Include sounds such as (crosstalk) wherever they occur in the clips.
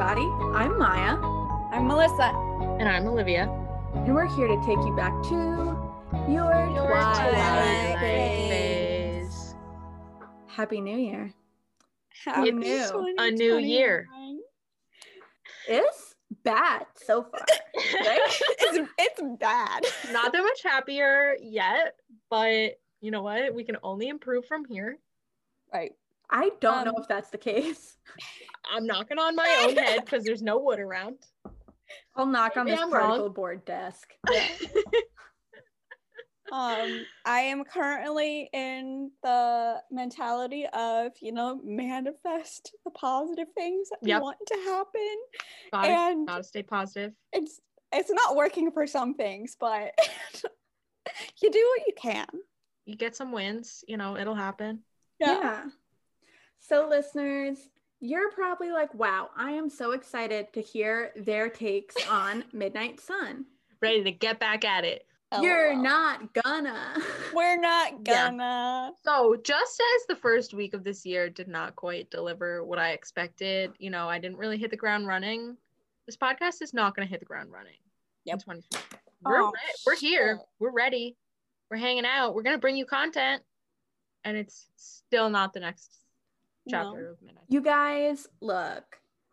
everybody. I'm Maya, I'm Melissa. And I'm Olivia. and we're here to take you back to your, twilight, twilight phase. phase. Happy New Year. Happy new? A new year. It's bad so far, (laughs) right? (laughs) it's, it's bad. (laughs) Not that much happier yet, but you know what? We can only improve from here. Right. I don't know Um, if that's the case. (laughs) I'm knocking on my own head because there's no wood around. I'll knock on Maybe this I'm wrong. particle board desk. (laughs) Um, I am currently in the mentality of, you know, manifest the positive things that Yep. you want to happen. Gotta, And- gotta stay positive. It's it's not working for some things, but (laughs) you do what you can. You get some wins, you know, it'll happen. Yeah. So, listeners, you're probably like, wow, I am so excited to hear their takes (laughs) on Midnight Sun. Ready to get back at it. Oh, you're not gonna. (laughs) We're not gonna. So, just as the first week of this year did not quite deliver what I expected, you know, I didn't really hit the ground running. This podcast is not going to hit the ground running. in Yep. We're, Oh, re- we're here. shit. We're ready. We're hanging out. We're going to bring you content. And it's still not the next chapter No. of Midnight. You guys, look,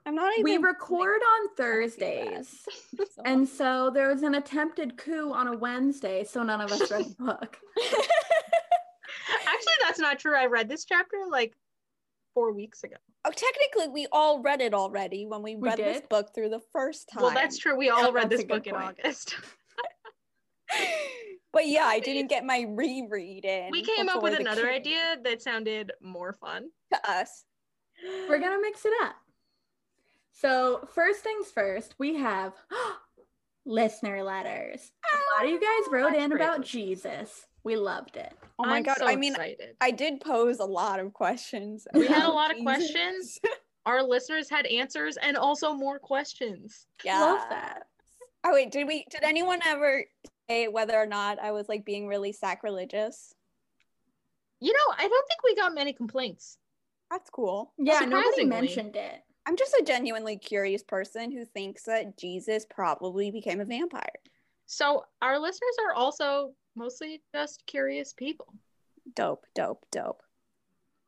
I'm not even. we record on I see that. Thursdays. (laughs) So- And so there was an attempted coup on a Wednesday, so none of us read the book. (laughs) Actually, that's not true. I read this chapter like four weeks ago. oh, technically, we all read it already when we We read this book through the first time. Well, that's true. We all Yeah, read this a good book in. August. (laughs) but yeah, I didn't get my reread in. we came up with another Q- idea that sounded more fun. to us. We're gonna mix it up. So first things first, we have (gasps) listener letters. A lot of you oh, guys wrote That's in great. about Jesus. We loved it. Oh my I'm god! so I mean, excited. I did pose a lot of questions. We had a about lot of questions. (laughs) Our listeners had answers and also more questions. yeah. Love that. Oh wait, did we? Did anyone ever say whether or not I was like being really sacrilegious? You know, I don't think we got many complaints. That's cool. Yeah, nobody Surprisingly. mentioned it. I'm just a genuinely curious person who thinks that Jesus probably became a vampire. So our listeners are also mostly just curious people. Dope, dope, dope.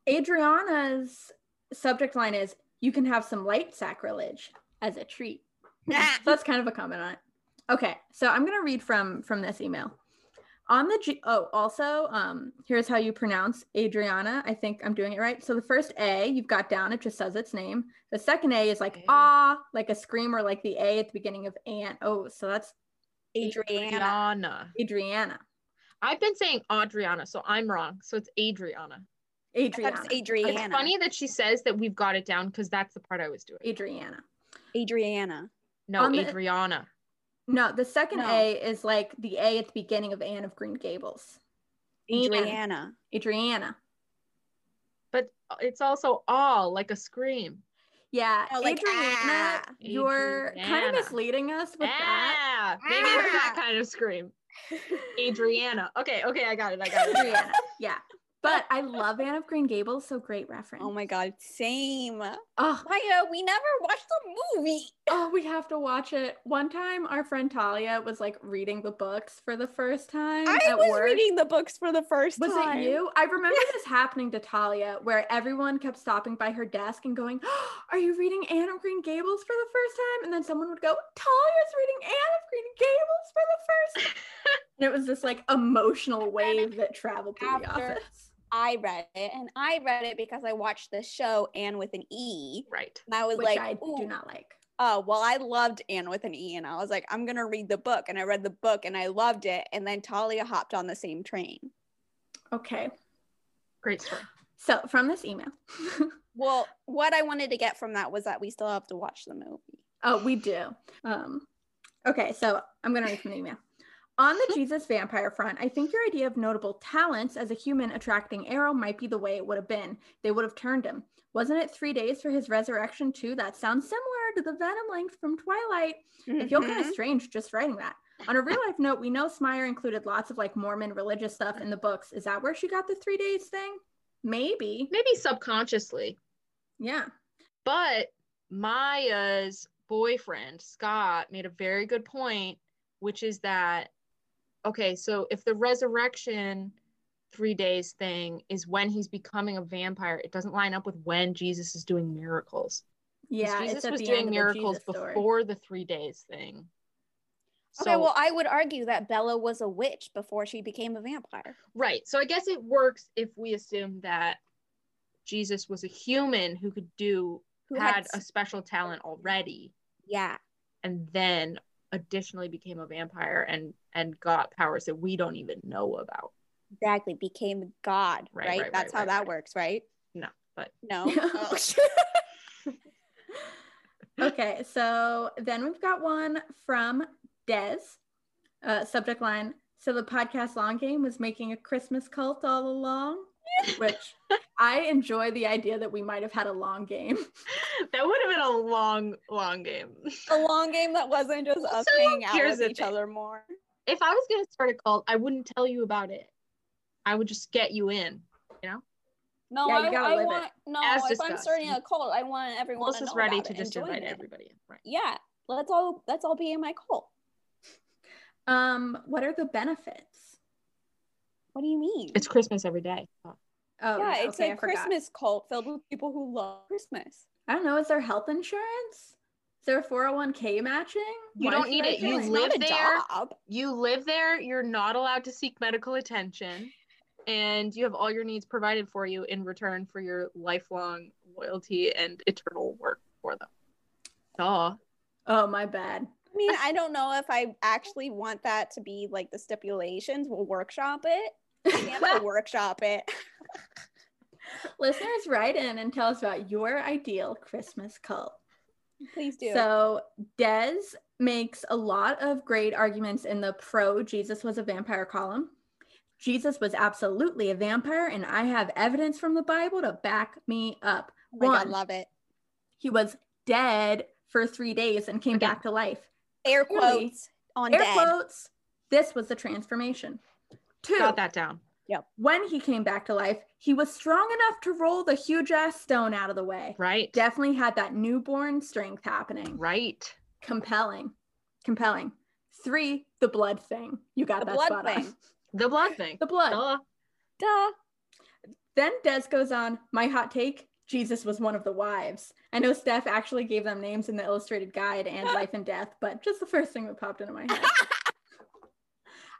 Adriana's subject line is you can have some light sacrilege as a treat. so (laughs) that's kind of a comment on it. Okay, so I'm gonna read from from this email. On the G- oh, also, um, here's how you pronounce Adriana. I think I'm doing it right. So the first A you've got down, it just says its name. The second A is like ah, like a scream, or like the A at the beginning of and. Oh, so that's Adriana. Adriana. Adriana. I've been saying Adriana, so I'm wrong. So it's Adriana. Adriana. it's Adriana. It's funny that she says that we've got it down because that's the part I was doing. Adriana. Adriana. No, On the- Adriana. No, the second No. A is like the A at the beginning of Anne of Green Gables. Adriana. Adriana. But it's also all like a scream. Yeah, Oh, like, Adriana, ah. you're kind of misleading us with that. Ah, maybe it's that Ah. kind of scream. (laughs) Adriana. Okay, okay, I got it. I got it. Adriana. Yeah. But I love Anne of Green Gables, so great reference. Oh my god, same. Oh, Maya, we never watched the movie. oh, we have to watch it. One time our friend Talia was like reading the books for the first time I was work. reading the books for the first was time. it you? I remember this happening to Talia where everyone kept stopping by her desk and going, oh, (gasps) Are you reading Anne of Green Gables for the first time? And then someone would go, Talia's reading Anne of Green Gables for the first time. and it was this like emotional (laughs) wave that traveled through the office. I read it, and I read it because I watched the show Anne with an E. Right. And I was Which like, I do not like. Oh, well, I loved Anne with an E, and I was like, I'm gonna read the book, and I read the book, and I loved it, and then Talia hopped on the same train. Okay. Great story. So from this email. (laughs) Well, what I wanted to get from that was that we still have to watch the movie. Oh, we do. Um, okay, so I'm gonna read from the email. On the Jesus vampire front, I think your idea of notable talents as a human attracting arrow might be the way it would have been. They would have turned him. Wasn't it three days for his resurrection too? That sounds similar to the venom length from Twilight. I feel kind of Mhm. strange just writing that. On a real life note, we know Smire included lots of like Mormon religious stuff in the books. Is that where she got the three days thing? Maybe. Maybe subconsciously, Yeah. but Maya's boyfriend, Scott, made a very good point, which is that, okay, so if the resurrection three days thing is when he's becoming a vampire, it doesn't line up with when Jesus is doing miracles. Yeah, Jesus was doing miracles Jesus story. before the three days thing. Okay, well, I would argue that Bella was a witch before she became a vampire. Right. So I guess it works if we assume that Jesus was a human who could do Who had had a special talent already Yeah. and then additionally became a vampire and and got powers that we don't even know about. Exactly. Became God, Right, right? right, That's right, how right, that right. works, right? No, but No. (laughs) Oh. (laughs) okay, so then we've got one from Des. Uh, subject line So the podcast Long Game was making a Christmas cult all along, which I enjoy the idea that we might have had a long game. (laughs) that would have been a long, long game. a long game that wasn't just us So, hanging out with each thing. other more. If I was gonna start a cult, I wouldn't tell you about it. I would just get you in. You know. No, Yeah, you I, gotta I live it. want no. As if I'm starting a cult, I want everyone Melissa to is ready about to just join invite it. everybody in. Right. Yeah, let's all let's all be in my cult. Um, what are the benefits? What do you mean? It's Christmas every day. Oh, yeah, it's okay, a I forgot. Christmas cult filled with people who love Christmas. I don't know. Is there health insurance? Is there 401k matching? You Why don't need it. You? It's live not a there. job. You live there, you're not allowed to seek medical attention, and you have all your needs provided for you in return for your lifelong loyalty and eternal work for them. Duh. Oh, my bad. I mean, (laughs) I don't know if I actually want that to be like the stipulations. We'll workshop it. Gonna workshop it. (laughs) Listeners, write in and tell us about your ideal Christmas cult. Please do. So Des makes a lot of great arguments in the pro Jesus was a vampire column. Jesus was absolutely a vampire, and I have evidence from the Bible to back me up. oh my god, one. love it. He was dead for three days and came Okay. back to life. Air Clearly, quotes on Air dead. quotes. This was the transformation. Two, Got that down. Yep. When he came back to life, he was strong enough to roll the huge ass stone out of the way. Right. Definitely had that newborn strength happening. Right. Compelling. Compelling. Three, the blood thing. You got The that blood spot on. thing. The blood thing. The blood. Duh. Duh. Then Des goes on, my hot take, Jesus was one of the wives. I know Steph actually gave them names in the illustrated guide and (laughs) life and death, but just the first thing that popped into my head. (laughs)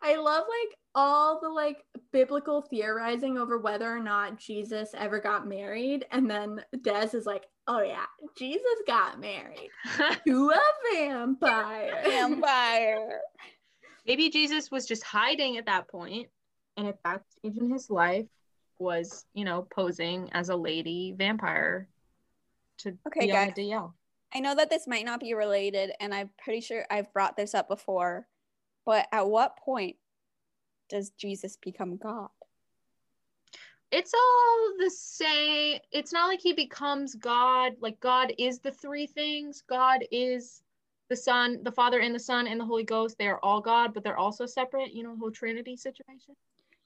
I love like all the like biblical theorizing over whether or not Jesus ever got married. And then Des is like, oh yeah, Jesus got married (laughs) to a vampire. Vampire. (laughs) Maybe Jesus was just hiding at that point, and at that stage in his life, was you know posing as a lady vampire to Okay, be on guys. the DL. I know that this might not be related, and I'm pretty sure I've brought this up before, but at what point does Jesus become God? It's all the same. It's not like he becomes God. Like God is the three things. God is the Son, the Father, and the Son, and the Holy Ghost. They are all God, but they're also separate. You know, whole Trinity situation.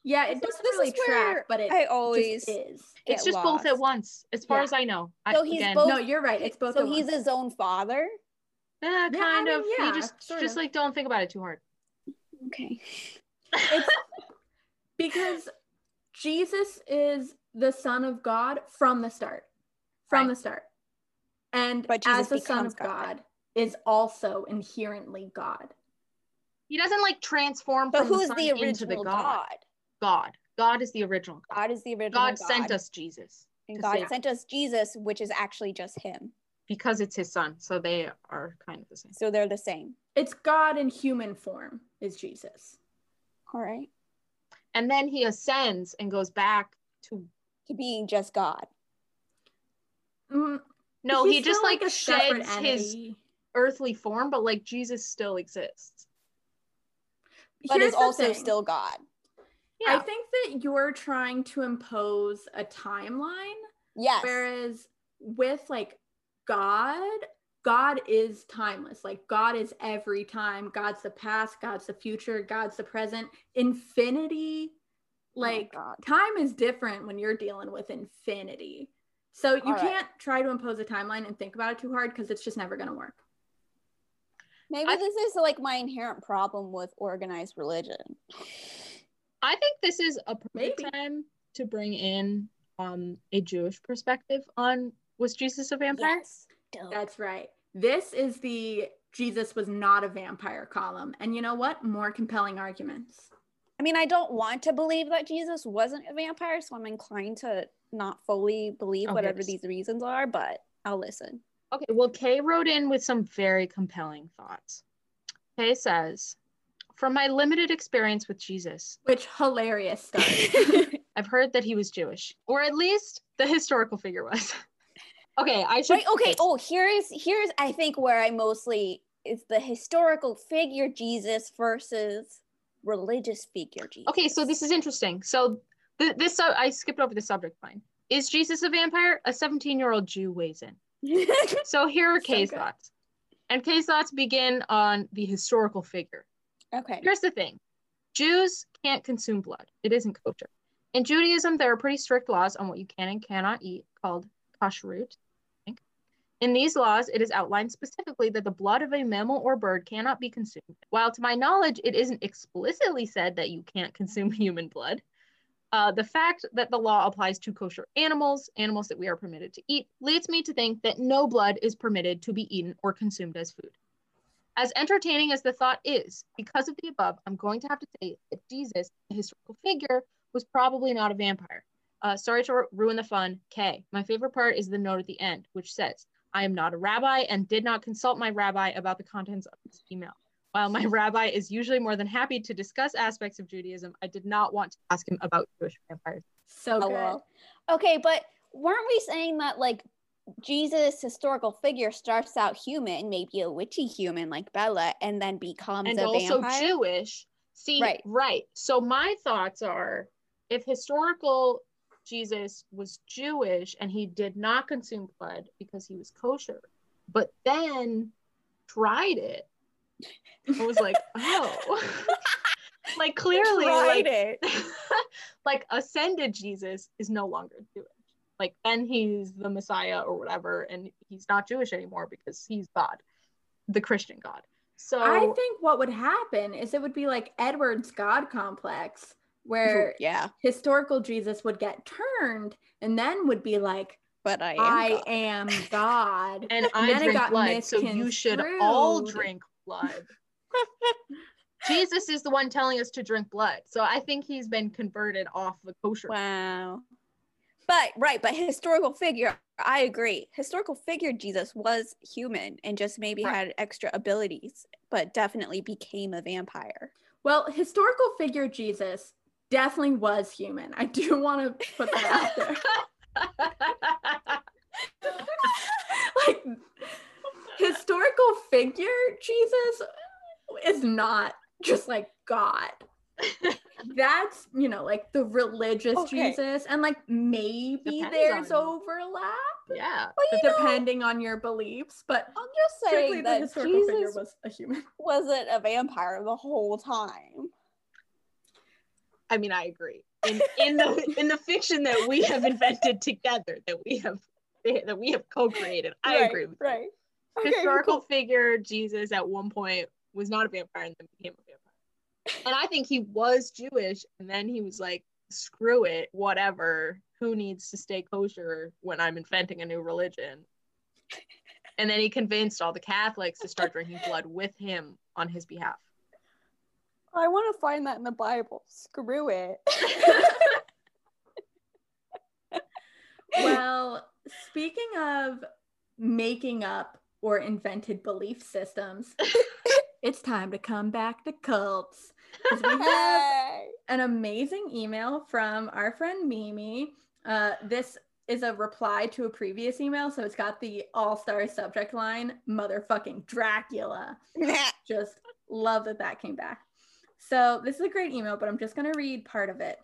Yeah, it This- doesn't this really is track, but it I always just is. It's get just both at once, as far Yeah. as I know. I, he's again, both- No, you're right. It's both. So at he's once. his own father. eh, I kind mean, of. yeah, you just sort just of. like don't think about it too hard. Okay. It's because Jesus is the Son of God from the start. From Right. the start. And But Jesus as the Son of God. God is also inherently God. He doesn't like transform But from who's the, the Son the original God. God? God. God is the original God. God is the original God God. sent us Jesus And God save sent us Jesus, which is actually just him. Because it's his son. So they are kind of the same. So they're the same. It's God in human form is Jesus. All right. And then he ascends and goes back to To being just God. Mm, no, he just still, like, a separate sheds his earthly form, but like Jesus still exists. But Here's is also thing. still God. Yeah. I think that you're trying to impose a timeline Yes. Whereas with like God, God is timeless. Like God is every time. God's the past, God's the future, God's the present. Infinity, Oh, like God. time is different when you're dealing with infinity. So you All right. can't try to impose a timeline and think about it too hard because it's just never going to work. Maybe I- this is like my inherent problem with organized religion. I think this is a perfect Maybe. time to bring in um a Jewish perspective on was Jesus a vampire? Yes. Dope. That's right. This is the Jesus was not a vampire column. And you know what? More compelling arguments. I mean, I don't want to believe that Jesus wasn't a vampire, so I'm inclined to not fully believe Okay, whatever these reasons are, but I'll listen. Okay, well, Kay wrote in with some very compelling thoughts. Kay says, From my limited experience with Jesus, Which hilarious stuff. (laughs) I've heard that he was Jewish, or at least the historical figure was. Okay, I should. Right. Okay. Oh, here's here's I think where I mostly is the historical figure Jesus versus religious figure Jesus. Okay, so this is interesting. So th- this uh, I skipped over the subject line. Is Jesus a vampire? A 17-year-old Jew weighs in. (laughs) So here are So good. thoughts. And Kay's thoughts begin on the historical figure. okay. Here's the thing Jews can't consume blood, it isn't kosher. In Judaism, there are pretty strict laws on what you can and cannot eat called kashrut. In these laws, it is outlined specifically that the blood of a mammal or bird cannot be consumed. While to my knowledge, it isn't explicitly said that you can't (laughs) consume human blood. Uh, the fact that the law applies to kosher animals, animals that we are permitted to eat, leads me to think that no blood is permitted to be eaten or consumed as food. As entertaining as the thought is, because of the above, I'm going to have to say that Jesus, the historical figure, was probably not a vampire. Uh, sorry to ru- ruin the fun. K. My favorite part is the note at the end, which says, I am not a rabbi and did not consult my rabbi about the contents of this email. While my (laughs) rabbi is usually more than happy to discuss aspects of Judaism, I did not want to ask him about Jewish vampires. So good. Okay, but weren't we saying that like Jesus historical figure starts out human, maybe a witchy human like Bella, and then becomes and a also vampire? Jewish. See, Right. right. So my thoughts are if historical Jesus was Jewish and he did not consume blood because he was kosher, but then tried it, I was like, (laughs) oh, (laughs) like clearly, Tried like, it. (laughs) like ascended Jesus is no longer Jewish. Like then he's the Messiah or whatever, and he's not Jewish anymore because he's God, the Christian God. So I think what would happen is it would be like Edward's God complex, where yeah, historical Jesus would get turned and then would be like, but I am. I God. am (laughs) God. and I then it drink got blood, so you should all drink blood. (laughs) Jesus is the one telling us to drink blood, so I think he's been converted off the kosher. Wow. But right, but historical figure, I agree. Historical figure Jesus was human and just maybe Right. had extra abilities, but definitely became a vampire. Well, historical figure Jesus definitely was human. I do (laughs) want to put that out there. (laughs) like historical figure Jesus is not just like God. (laughs) That's, you know, like the religious Okay. Jesus and like maybe Depends there's overlap yeah. you know- depending on your beliefs, but I'm just saying the that historical figure Jesus was a human. wasn't a vampire the whole time. I mean, I agree. In in the (laughs) in the fiction that we have invented together, that we have that we have co-created, I Right, agree. Right. Okay, historical cool. figure Jesus at one point was not a vampire and then became a vampire. And I think he was Jewish and then he was like, screw it, whatever. Who needs to stay kosher when I'm inventing a new religion? And then he convinced all the Catholics to start drinking blood with him on his behalf. I want to find that in the Bible. Screw it. (laughs) Well, speaking of making up or invented belief systems, (laughs) it's time to come back to cults. we have an amazing email from our friend Mimi. Uh, this is a reply to a previous email, so it's got the all-star subject line, "Motherfucking Dracula." (laughs) Just love that that came back. So this is a great email, but I'm just gonna read part of it.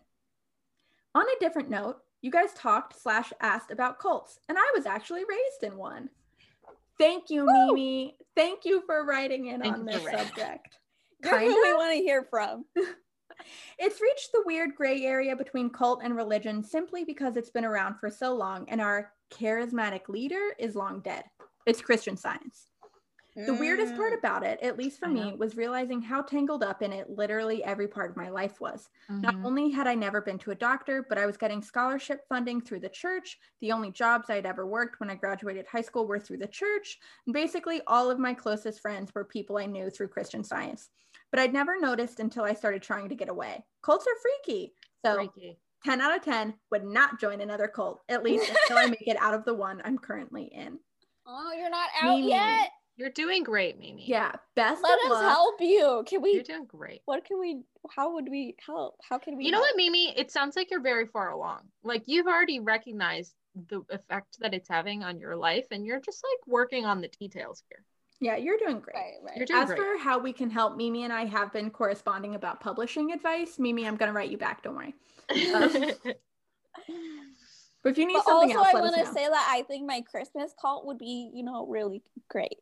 On a different note, you guys talked slash asked about cults, and I was actually raised in one. Thank you, Mimi. Thank you for writing in Thank on this subject. (laughs) You're who we want to hear from. (laughs) It's reached the weird gray area between cult and religion simply because it's been around for so long and our charismatic leader is long dead. It's Christian science. The weirdest part Mm. about it, at least for me, was realizing how tangled up in it literally every part of my life was. Not Mhm. only had I never been to a doctor, but I was getting scholarship funding through the church. The only jobs I'd ever worked when I graduated high school were through the church. And basically, all of my closest friends were people I knew through Christian science. But I'd never noticed until I started trying to get away. Cults are freaky. So, Freaky. 10 out of 10 would not join another cult, at least until I make it out of the one I'm currently in. (laughs) Oh, you're not out yet. You're doing great, Mimi. Yeah, best Let of us luck. help you. Can we? You're we? doing great. What can we? How would we help? How can we? You know what, Mimi? It sounds like you're very far along. Like you've already recognized the effect that it's having on your life, and you're just like working on the details here. Yeah, you're doing great. Right, right. You're doing As great. for how we can help, Mimi and I have been corresponding about publishing advice. Mimi, I'm going to write you back. Don't worry. (laughs) (laughs) But if you need But something also, else, I let us want to say that I think my Christmas cult would be, you know, really great.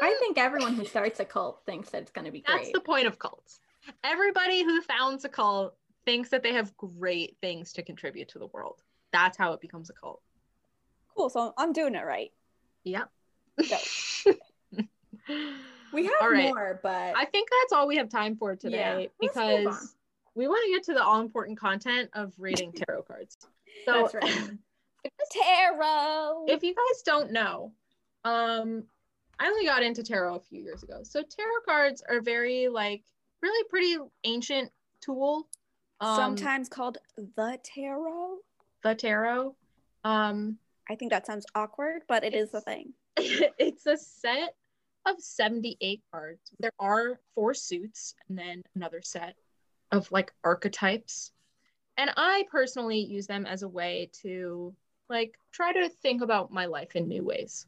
I (laughs) think everyone who starts a cult thinks that it's going to be That's great. the point of cults. Everybody who founds a cult thinks that they have great things to contribute to the world. That's how it becomes a cult. Cool. So I'm doing it right. Yep. (laughs) we have all right. more, but I think that's all we have time for today let's move on. because we want to get to the all important content of reading tarot cards. So that's right. (laughs) Tarot. if you guys don't know, um, I only got into tarot a few years ago. So tarot cards are very like really pretty ancient tool. Um, Sometimes called the tarot. the tarot. Um, I think that sounds awkward, but it is a thing. (laughs) it's a set of 78 cards. There are four suits and then another set of like archetypes. And I personally use them as a way to like try to think about my life in new ways.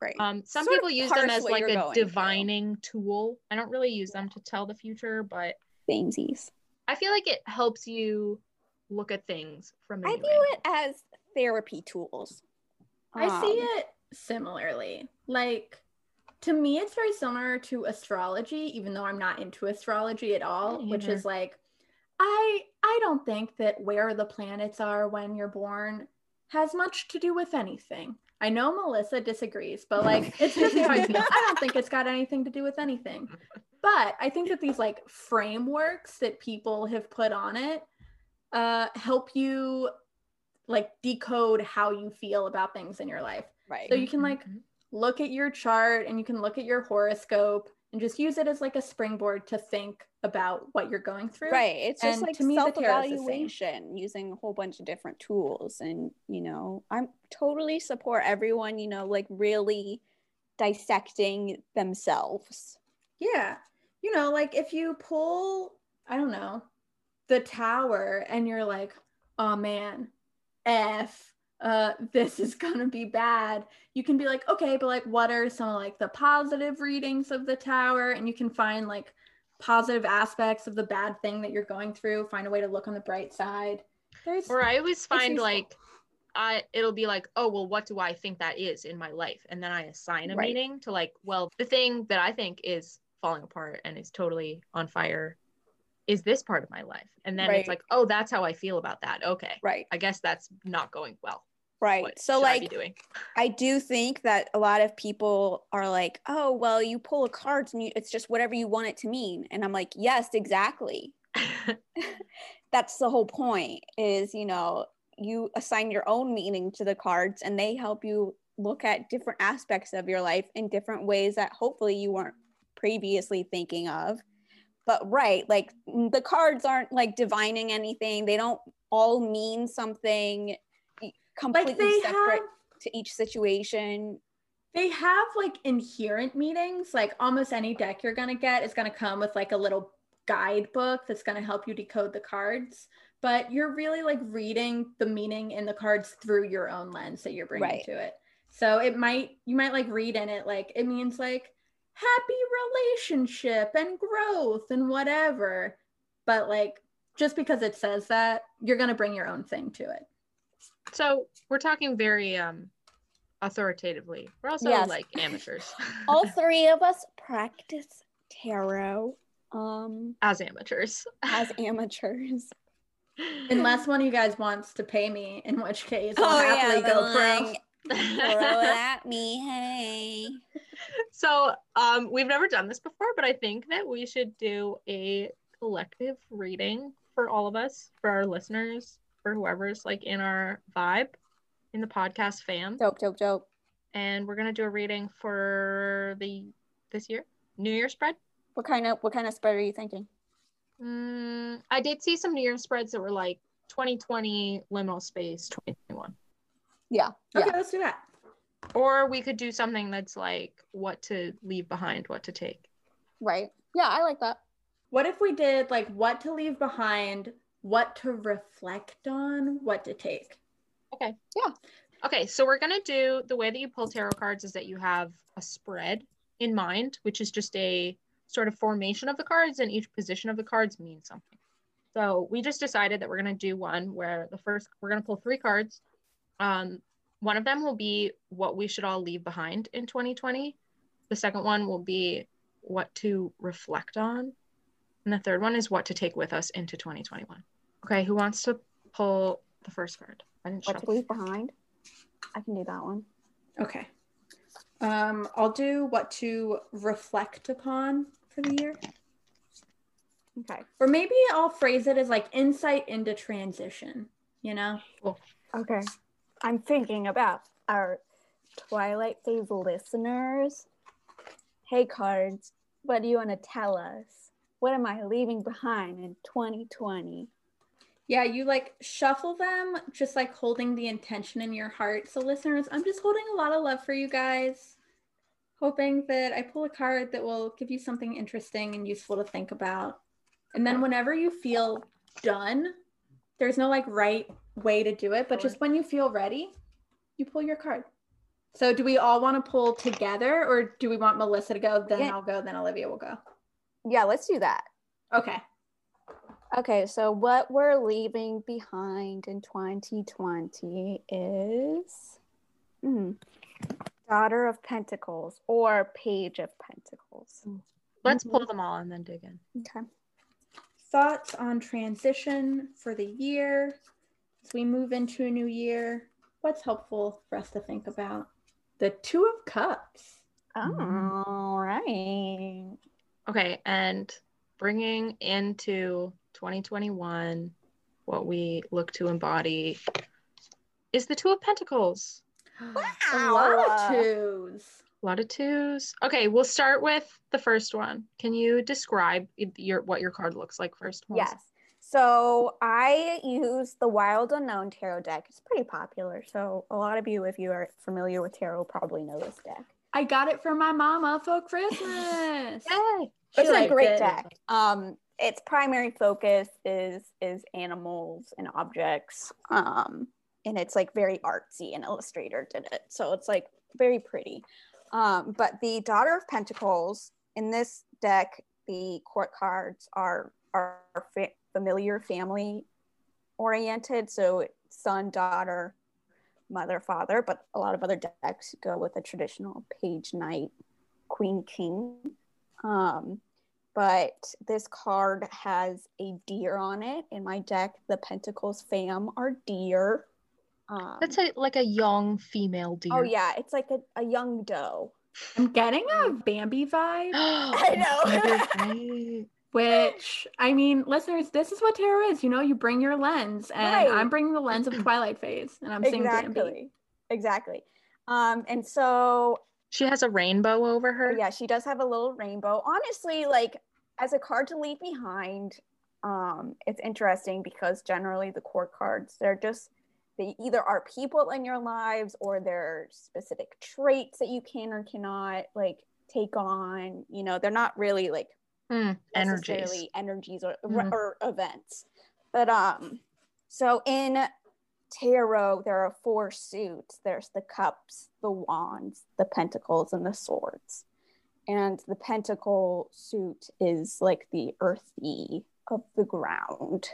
Right. Um, some Sort people use them as like a going through. divining tool. I don't really use them to tell the future, but Samesies. I feel like it helps you look at things from a I new view angle. it as therapy tools. I see Um, it similarly. Like to me, it's very similar to astrology, even though I'm not into astrology at all, Me which is like I I don't think that where the planets are when you're born has much to do with anything. I know Melissa disagrees, but like it's just how I feel. I don't think it's got anything to do with anything. But I think that these like frameworks that people have put on it uh help you like decode how you feel about things in your life. Right. So you can like Mhm. look at your chart and you can look at your horoscope and just use it as like a springboard to think about what you're going through. Right. It's just And like to me, self tarot is the same. evaluation using a whole bunch of different tools. And, you know, I'm totally support everyone, you know, like really dissecting themselves. Yeah. You know, like if you pull, I don't know, the tower and you're like, oh man, F, uh, (laughs) this is gonna be bad. You can be like, okay, but like what are some of like the positive readings of the tower? And you can find like positive aspects of the bad thing that you're going through, find a way to look on the bright side. There's Or I always find like I it'll be like, oh well, what do I think that is in my life? And then I assign a Right. meaning to like, well, the thing that I think is falling apart and is totally on fire is this part of my life. And then Right. it's like, oh, that's how I feel about that. Okay. Right. I guess that's not going well. Right. What so I like doing? I do think that a lot of people are like, oh, well, you pull a card and you, it's just whatever you want it to mean. And I'm like, yes, exactly. (laughs) (laughs) That's the whole point is, you know, you assign your own meaning to the cards and they help you look at different aspects of your life in different ways that hopefully you weren't previously thinking of. But right, like the cards aren't like divining anything. They don't all mean something completely like separate have to each situation. they have like inherent meanings. Like almost any deck you're going to get is going to come with like a little guidebook that's going to help you decode the cards. But you're really like reading the meaning in the cards through your own lens that you're bringing Right. to it. So it might you might like read in it like it means like happy relationship and growth and whatever. But like just because it says that you're going to bring your own thing to it so we're talking very um authoritatively. We're also Yes. like amateurs. (laughs) All three of us practice tarot. um as amateurs. as (laughs) amateurs. Unless one of you guys wants to pay me, in which case I'll Oh, yeah, go but pro. like- Throw (laughs) it at me, hey. so um we've never done this before, but I think that we should do a collective reading for all of us, for our listeners, for whoever's like in our vibe in the podcast fam. Dope, dope, dope. And we're gonna do a reading for the this year, New Year spread. What kind of what kind of spread are you thinking? Mm, I did see some New Year spreads that were like 2020 limo space 2021. Yeah. Okay, Yeah. let's do that. Or we could do something that's like what to leave behind, what to take. Right. Yeah, I like that. What if we did like what to leave behind, what to reflect on, what to take? Okay. Yeah. Okay, so we're gonna do the way that you pull tarot cards is that you have a spread in mind, which is just a sort of formation of the cards, and each position of the cards means something. So we just decided that we're gonna do one where the first we're gonna pull three cards. Um, one of them will be what we should all leave behind in 2020. The second one will be what to reflect on, and the third one is what to take with us into 2021. Okay, who wants to pull the first card? I didn't What to leave behind? I can do that one. Okay. Um, I'll do what to reflect upon for the year. Okay. Or maybe I'll phrase it as like insight into transition, you know? Cool. Okay. I'm thinking about our Twilight Phase listeners. Hey, cards, what do you want to tell us? What am I leaving behind in 2020? Yeah, you like shuffle them, just like holding the intention in your heart. So, listeners, I'm just holding a lot of love for you guys, hoping that I pull a card that will give you something interesting and useful to think about. And then, whenever you feel done, there's no like right way to do it, but just when you feel ready, you pull your card. So, do we all want to pull together or do we want Melissa to go? Then Yeah. I'll go, then Olivia will go. Yeah, let's do that. Okay. Okay, so what we're leaving behind in 2020 is hmm, Daughter of Pentacles or Page of Pentacles. Let's Mhm. pull them all and then dig in. Okay. thoughts on transition for the year as we move into a new year what's helpful for us to think about the two of cups All right. Okay, and bringing into 2021 what we look to embody is the Two of Pentacles. Wow. a lot of twos A lot of twos. Okay, we'll start with the first one. Can you describe your what your card looks like first? Melissa? Yes. So I use the Wild Unknown Tarot deck. It's pretty popular. So a lot of you, if you are familiar with tarot, probably know this deck. i got it from my mama for christmas (laughs) Yay! She it's a great it. deck. Um, its primary focus is is animals and objects. Um, and it's like very artsy. An illustrator did it, so it's like very pretty. Um, but the Daughter of Pentacles in this deck, the court cards are are fa- familiar family oriented. So son, daughter, mother, father. But a lot of other decks go with a traditional page, knight, queen, king. Um, but this card has a deer on it. In my deck, the Pentacles fam are deer. Um, That's a, like a young female deer. oh yeah, it's like a, a young doe. i'm getting a bambi vibe (gasps) I know. (laughs) which i mean listeners this is what tarot is you know you bring your lens and Right. i'm bringing the lens of twilight phase and i'm seeing bambi exactly, exactly. Um, and so she has a rainbow over her. yeah, she does have a little rainbow. Honestly, like as a card to leave behind, um, it's interesting because generally the court cards they're just they either are people in your lives or they're specific traits that you can or cannot like take on. You know, they're not really like Hmm, energies. energies or, Mhm. or events. But um, so in tarot, there are four suits. There's the cups, the wands, the pentacles, and the swords. And the pentacle suit is like the earthy of the ground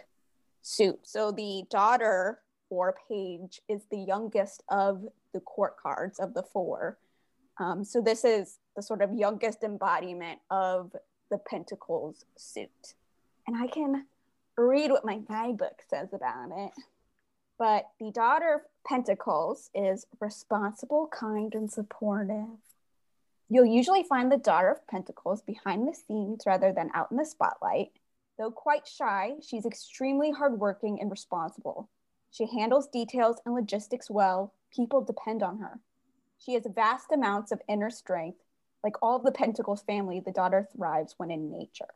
suit. So the daughter or page is the youngest of the court cards of the four. Um, so this is the sort of youngest embodiment of the Pentacles suit. And I can read what my guidebook says about it. But the daughter of Pentacles is responsible, kind, and supportive. You'll usually find the daughter of Pentacles behind the scenes rather than out in the spotlight. Though quite shy, she's extremely hardworking and responsible. She handles details and logistics well. People depend on her. She has vast amounts of inner strength. Like all of the Pentacles family, the daughter thrives when in nature.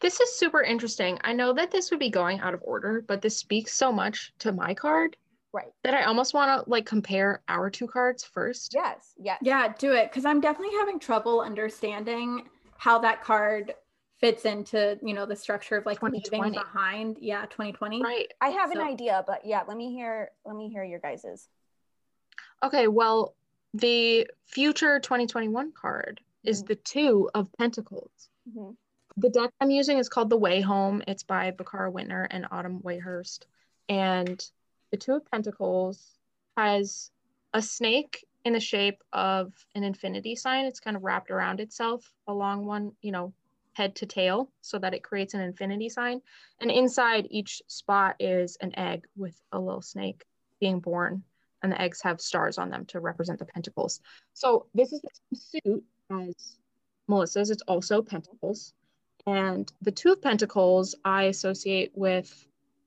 This is super interesting. I know that this would be going out of order, but this speaks so much to my card Right. that I almost want to like compare our two cards first. Yes. Yes. Yeah, do it because I'm definitely having trouble understanding how that card fits into you know the structure of like leaving 2020. behind. Yeah, 2020. Right. I have So- an idea, but yeah, let me hear. Let me hear your guys's. Okay, well, the future 2021 card is Mhm. the two of pentacles. Mhm. The deck I'm using is called The Way Home. It's by Bakara Wintner and Autumn Whitehurst. And the two of pentacles has a snake in the shape of an infinity sign. It's kind of wrapped around itself along one, you know, head to tail so that it creates an infinity sign. And inside each spot is an egg with a little snake being born and the eggs have stars on them to represent the pentacles. So this is the same suit as Melissa's. It's also pentacles. And the two of pentacles I associate with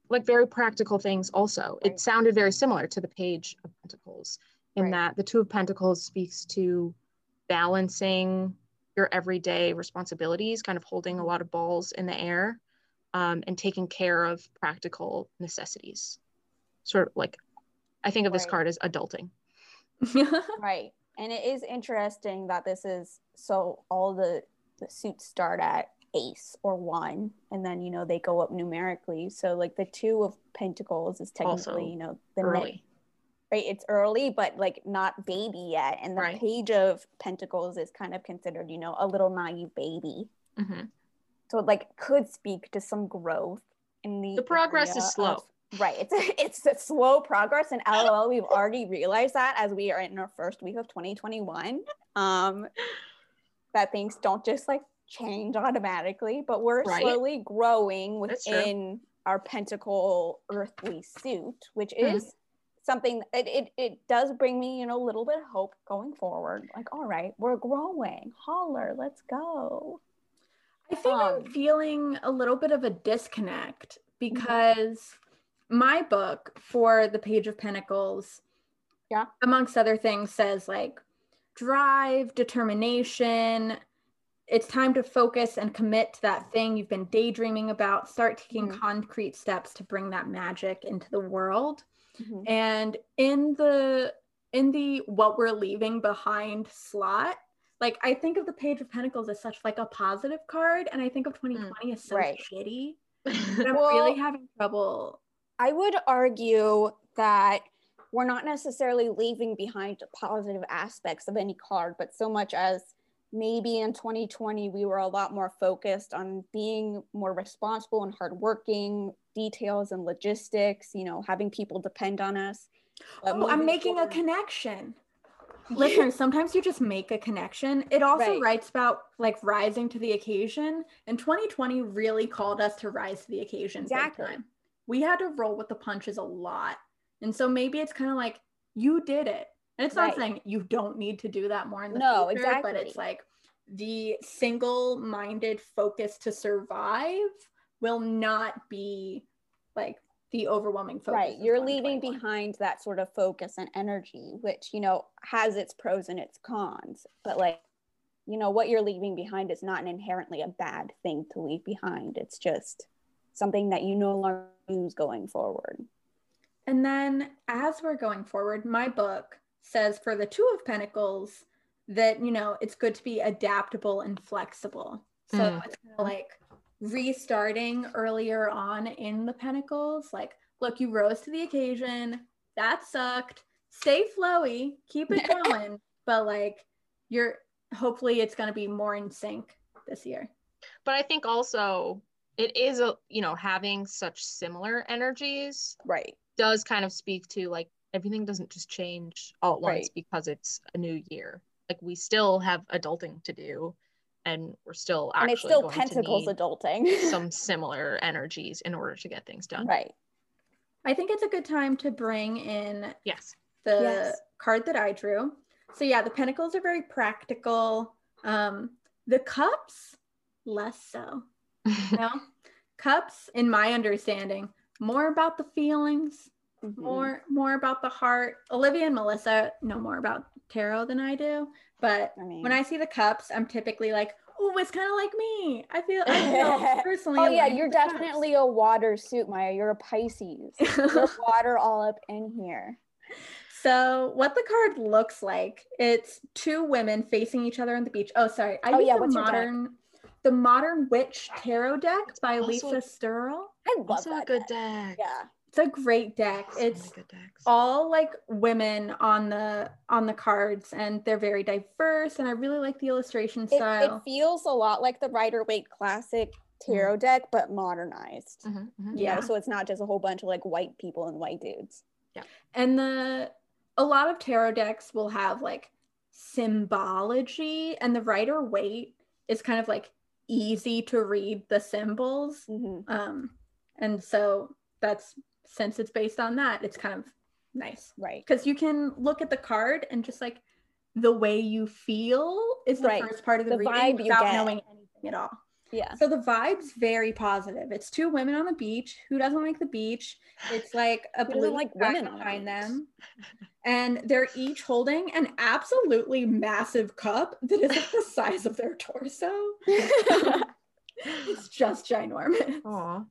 like very practical things also. Right. It sounded very similar to the page of pentacles in Right. that the two of pentacles speaks to balancing your everyday responsibilities, kind of holding a lot of balls in the air um, and taking care of practical necessities. Sort of like, I think of this card as adulting. (laughs) (laughs) Right. And it is interesting that this is so all the the suits start at ace or one and then you know they go up numerically. So like the two of pentacles is technically, Also you know, the Early. right? It's early, but like not baby yet. And the Right. page of pentacles is kind of considered, you know, a little naive baby. Mhm. So it like could speak to some growth in the The progress is slow. of- right. It's a, (laughs) it's a slow progress, and LOL, we've already realized that as we are in our first week of 2021. Um, that things don't just like change automatically, but we're Right. slowly growing within our pentacle earthly suit, which Mhm. is something it, it it does bring me you know a little bit of hope going forward like all right we're growing holler let's go I think I'm Um, feeling a little bit of a disconnect because my book for the Page of Pentacles, Yeah. amongst other things, says like drive, determination. It's time to focus and commit to that thing you've been daydreaming about. Start taking Mhm. concrete steps to bring that magic into the world. Mhm. And in the in the what we're leaving behind slot, like I think of the Page of Pentacles as such like a positive card, and I think of 2020 as so right. shitty. (laughs) But I'm Well- really having trouble. I would argue that we're not necessarily leaving behind positive aspects of any card, but so much as maybe in 2020 we were a lot more focused on being more responsible and hardworking, details and logistics, you know, having people depend on us. But Oh, I'm making a connection. (laughs) Listeners, sometimes you just make a connection. It also Right. writes about like rising to the occasion, and 2020 really called us to rise to the occasion. Exactly. Time. We had to roll with the punches a lot, and so maybe it's kind of like you did it, and it's not Right. saying you don't need to do that more in the No, future, but it's like the single-minded focus to survive will not be like the overwhelming focus. right you're leaving behind that sort of focus and energy which you know has its pros and its cons but like you know what you're leaving behind is not an inherently a bad thing to leave behind it's just something that you no longer use going forward And then as we're going forward, my book says for the Two of Pentacles that, you know, it's good to be adaptable and flexible. So Mm. it's kind of like restarting earlier on in the Pentacles. Like, look, you rose to the occasion. That sucked. Stay flowy, keep it (laughs) going. but like, you're hopefully it's going to be more in sync this year. but I think also it is a you know having such similar energies right does kind of speak to like everything doesn't just change all at once Right. because it's a new year. Like we still have adulting to do. and we're still and actually it's still going to pentacles need adulting. (laughs) some similar energies in order to get things done. right. I think it's a good time to bring in Yes. the Yes. card that I drew. So yeah, the pentacles are very practical. Um, the cups, less so. (laughs) You know? cups, in my understanding, more about the feelings, Mhm. more more about the heart. Olivia and Melissa know more about tarot than I do, but I mean, when I see the cups, I'm typically like, oh, it's kind of like me. I feel, I (laughs) feel personally. oh yeah, you're with the cups." definitely a water suit, Maya. You're a Pisces. You're (laughs) water all up in here. So, what the card looks like, it's two women facing each other on the beach. Oh, sorry. I Oh, use yeah, the what's your deck? modern the Modern Witch Tarot deck by also- Lisa Sterle. I love Also a good deck. deck. Yeah. It's a great deck. So It's good decks. all like women on the on the cards and they're very diverse and I really like the illustration It, style. it feels a lot like the Rider Waite Classic tarot deck, but modernized. Mhm, mhm. You know, Yeah. so it's not just a whole bunch of like white people and white dudes. Yeah, and the a lot of tarot decks will have like symbology and the Rider Waite is kind of like easy to read the symbols. Mhm. Um, and so that's since it's based on that, it's kind of nice Right. because you can look at the card and just like the way you feel is the Right. first part of the, The reading without knowing anything at all. Yeah. So the vibe's very positive. It's two women on the beach. Who doesn't like the beach? It's like a blue like women behind them. (laughs) And they're each holding an absolutely massive cup that is like the size of their torso. (laughs) (laughs) It's just ginormous. Aw.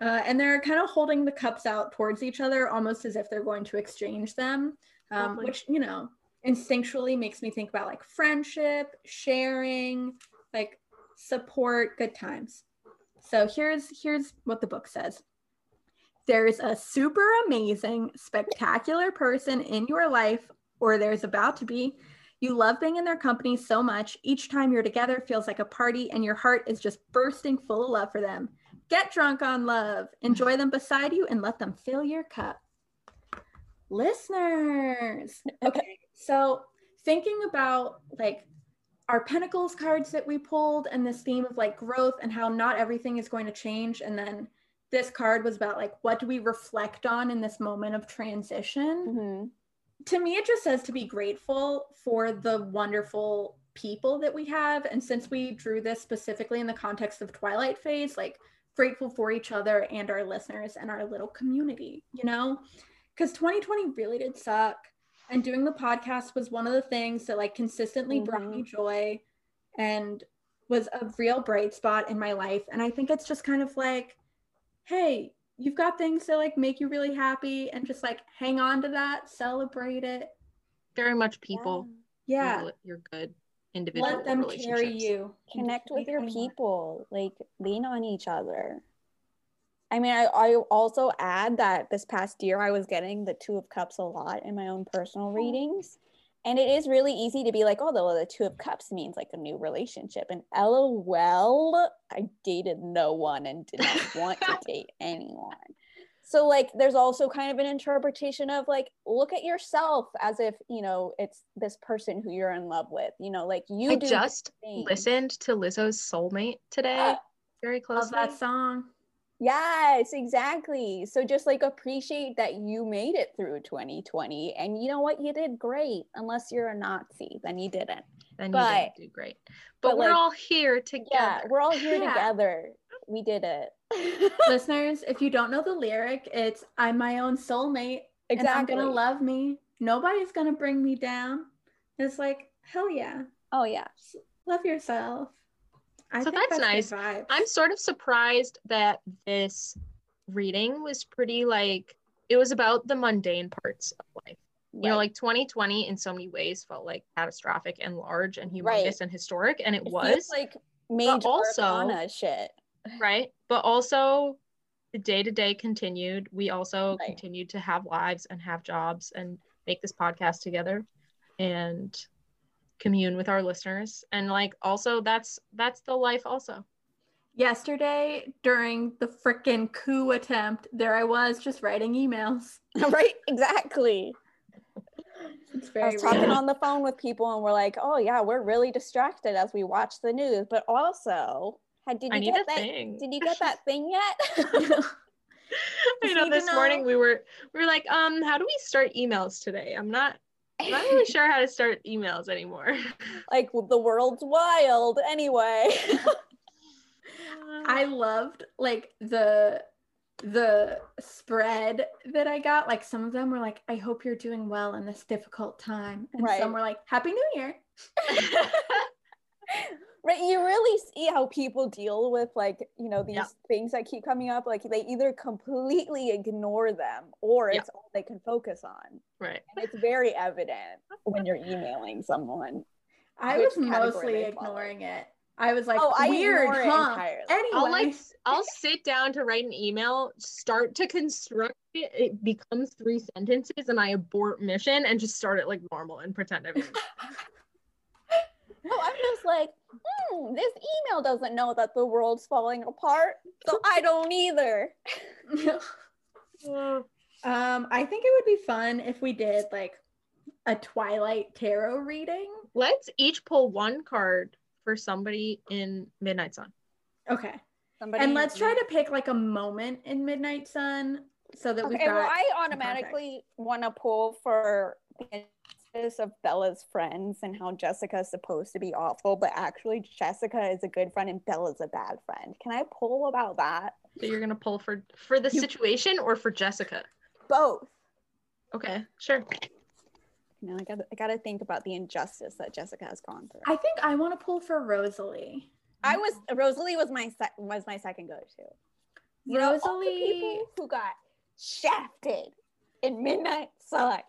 Uh, and they're kind of holding the cups out towards each other, almost as if they're going to exchange them, um, which, you know, instinctually makes me think about like friendship, sharing, like support, good times. So here's here's what the book says. There's a super amazing, spectacular person in your life, or there's about to be. You love being in their company so much. Each time you're together feels like a party, and your heart is just bursting full of love for them. Get drunk on love. Mm. Enjoy them beside you and let them fill your cup. Listeners. Okay. So, thinking about like our Pentacles cards that we pulled and this theme of like growth and how not everything is going to change. And then this card was about like, what do we reflect on in this moment of transition? Mm-hmm. To me it just says to be grateful for the wonderful people that we have. And since we drew this specifically in the context of twilight phase like grateful for each other and our listeners and our little community you know? Because 2020 really did suck. And doing the podcast was one of the things that like consistently brought me mm-hmm. joy and was a real bright spot in my life. And i think it's just kind of like hey you've got things that like make you really happy and just like hang on to that celebrate it Very much people. yeah you're good individual let them carry you Connect with your people. Like lean on each other. I mean, I, I also add that this past year I was getting the Two of Cups a lot in my own personal oh. readings. And it is really easy to be like, oh, the, the Two of Cups means like a new relationship. And lol, I dated no one and did not want to (laughs) date anyone. So, like, there's also kind of an interpretation of like, look at yourself as if, you know, it's this person who you're in love with. You know, like you I just listened to Lizzo's Soulmate today Ah. very love closely. that song Yes, exactly. So just like appreciate that you made it through 2020 and you know what you did great unless you're a Nazi, then you didn't. then you didn't do great. But, but, we're like, all here together. Yeah, we're all here Yeah. (laughs) together. We did it. (laughs) listeners if you don't know the lyric it's i'm my own soulmate Exactly. and i'm gonna love me nobody's gonna bring me down it's like hell yeah oh yeah. love yourself I So that's good nice. I'm sort of surprised that this reading was pretty like it was about the mundane parts of life. You know, like 2020 in so many ways felt like catastrophic and large and humongous Right. and historic, and it, It was like major also- arcana shit. right. But also, the day to day continued. We also Right. continued to have lives and have jobs and make this podcast together, and commune with our listeners. And like, also, that's that's the life. Also, yesterday during the frickin' coup attempt there i was just writing emails (laughs) right? Exactly. It's I very was talking real. on the phone with people and we're like, oh yeah, we're really distracted as we watch the news. But also, had did I you need get a that? thing. Did you get that (laughs) thing yet? I (laughs) know need to this morning we were we were like, um, how do we start emails today? I'm not I'm not really sure how to start emails anymore. (laughs) like the world's wild anyway. (laughs) I loved like the the spread that I got. Like some of them were like, "I hope you're doing well in this difficult time," and Right. some were like, "Happy New Year." (laughs) right you really see how people deal with like you know these Yeah. things that keep coming up like they either completely ignore them or Yeah. it's all they can focus on right. and it's very evident when you're emailing someone I was mostly ignoring it. I was like, Oh, I "Weird, ignore huh?" Anyway, I'll like s- I'll sit down to write an email, start to construct it, it becomes three sentences, and I abort mission and just start it like normal and pretend I'm (laughs) no i'm just like hmm, this email doesn't know that the world's falling apart so i (laughs) don't either (laughs) um, I think it would be fun if we did like a Twilight tarot reading. Let's each pull one card for somebody in Midnight Sun. Okay. Somebody and let's try to pick like a moment in Midnight Sun so that we've Okay, got well, I automatically want to pull for the injustice of Bella's friends and how Jessica is supposed to be awful, but actually Jessica is a good friend and Bella's a bad friend. Can I pull about that? So you're gonna pull for for the You- situation or for Jessica? Both. Okay, sure. You know, I gotta, I gotta think about the injustice that Jessica has gone through. I think I want to pull for Rosalie. I was Rosalie was my sec- was my second go to. You know, all the Rosalie- people who got shafted in Midnight Sun.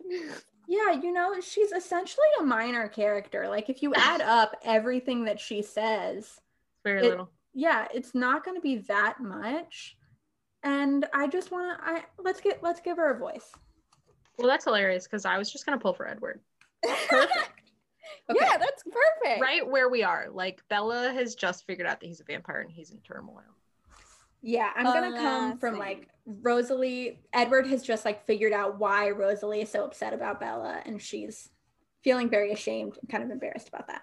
Yeah, you know, she's essentially a minor character. Like if you add (laughs) up everything that she says, Very It- little. yeah, it's not going to be that much. And I just want to I let's get let's give her a voice. Well, that's hilarious because I was just gonna pull for Edward. (laughs) Yeah, that's perfect. Right where we are. Like Bella has just figured out that he's a vampire and he's in turmoil. Yeah, I'm Uh, come from same. like Rosalie. Edward has just like figured out why Rosalie is so upset about Bella and she's feeling very ashamed and kind of embarrassed about that.